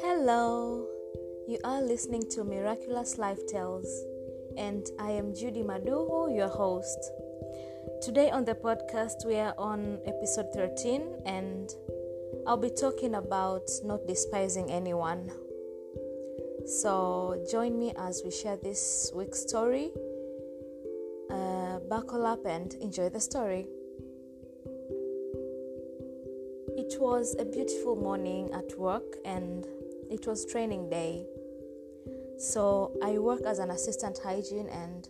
Hello, you are listening to Miraculous Life Tales, and I am Judy Maduhu, your host. Today on the podcast, we are on episode 13, and I'll be talking about not despising anyone. So, join me as we share this week's story. Uh, buckle up and enjoy the story. It was a beautiful morning at work, and it was training day. So I work as an assistant hygiene and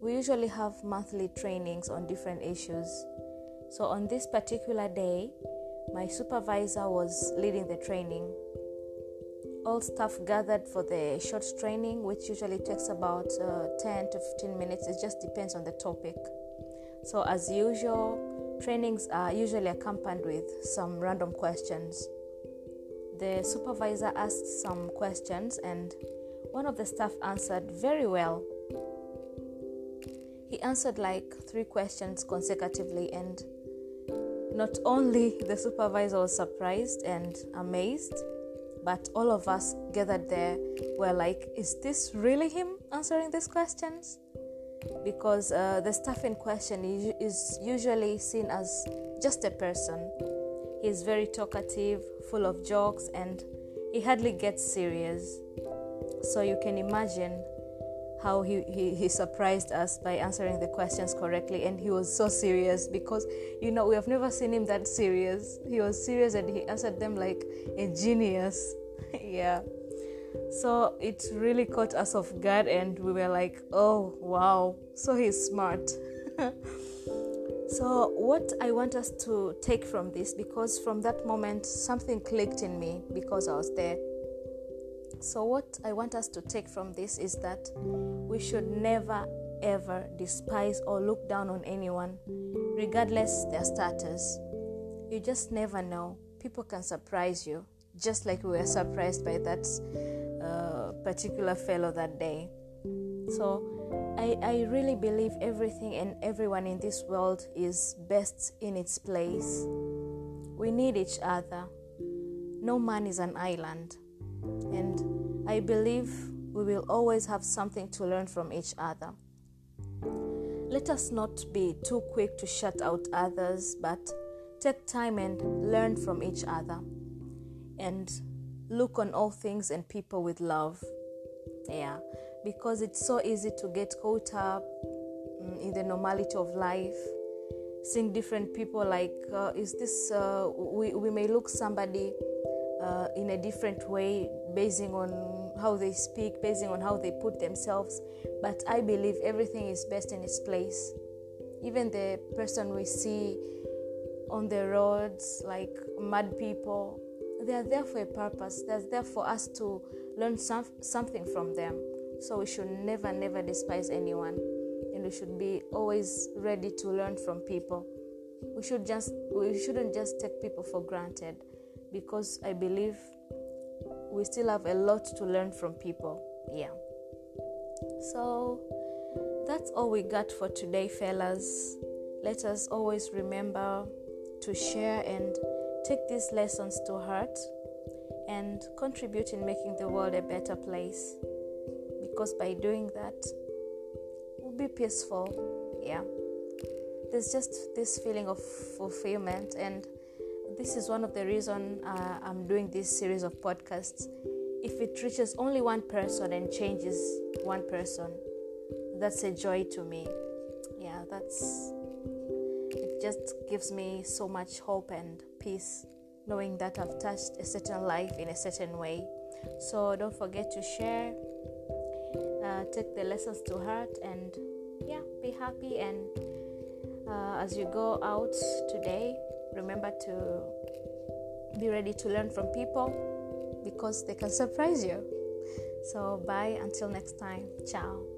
we usually have monthly trainings on different issues. So on this particular day, my supervisor was leading the training. All staff gathered for the short training, which usually takes about uh, 10 to 15 minutes. It just depends on the topic. So, as usual, trainings are usually accompanied with some random questions the supervisor asked some questions and one of the staff answered very well. He answered like three questions consecutively, and not only the supervisor was surprised and amazed, but all of us gathered there were like, Is this really him answering these questions? Because uh, the staff in question is usually seen as just a person He's very talkative, full of jokes, and he hardly gets serious. So you can imagine how he, he, he surprised us by answering the questions correctly. And he was so serious because, you know, we have never seen him that serious. He was serious and he answered them like a genius. yeah. So it really caught us off guard, and we were like, oh, wow, so he's smart. So, what I want us to take from this, because from that moment something clicked in me because I was there. So, what I want us to take from this is that we should never ever despise or look down on anyone, regardless their status. You just never know. People can surprise you, just like we were surprised by that particular fellow that day. So, I, I really believe everything and everyone in this world is best in its place. We need each other. No man is an island. And I believe we will always have something to learn from each other. Let us not be too quick to shut out others, but take time and learn from each other. And look on all things and people with love. Yeah because it's so easy to get caught up mm, in the normality of life seeing different people like uh, is this uh, we, we may look somebody uh, in a different way basing on how they speak basing on how they put themselves but i believe everything is best in its place even the person we see on the roads like mad people they are there for a purpose they're there for us to learn some, something from them so we should never, never despise anyone, and we should be always ready to learn from people. We should just we shouldn't just take people for granted, because I believe we still have a lot to learn from people. Yeah. So that's all we got for today, fellas. Let us always remember to share and take these lessons to heart and contribute in making the world a better place. Because by doing that we'll be peaceful yeah. There's just this feeling of fulfillment and this is one of the reason uh, i'm doing this series of podcasts. If it reaches only one person and changes one person that's a joy to me. Yeah that's it just gives me so much hope and peace knowing that i've touched a certain life in a certain way. So don't forget to share uh, take the lessons to heart and yeah be happy. And uh, as you go out today remember to be ready to learn from people because they can surprise you. So bye until next time. Ciao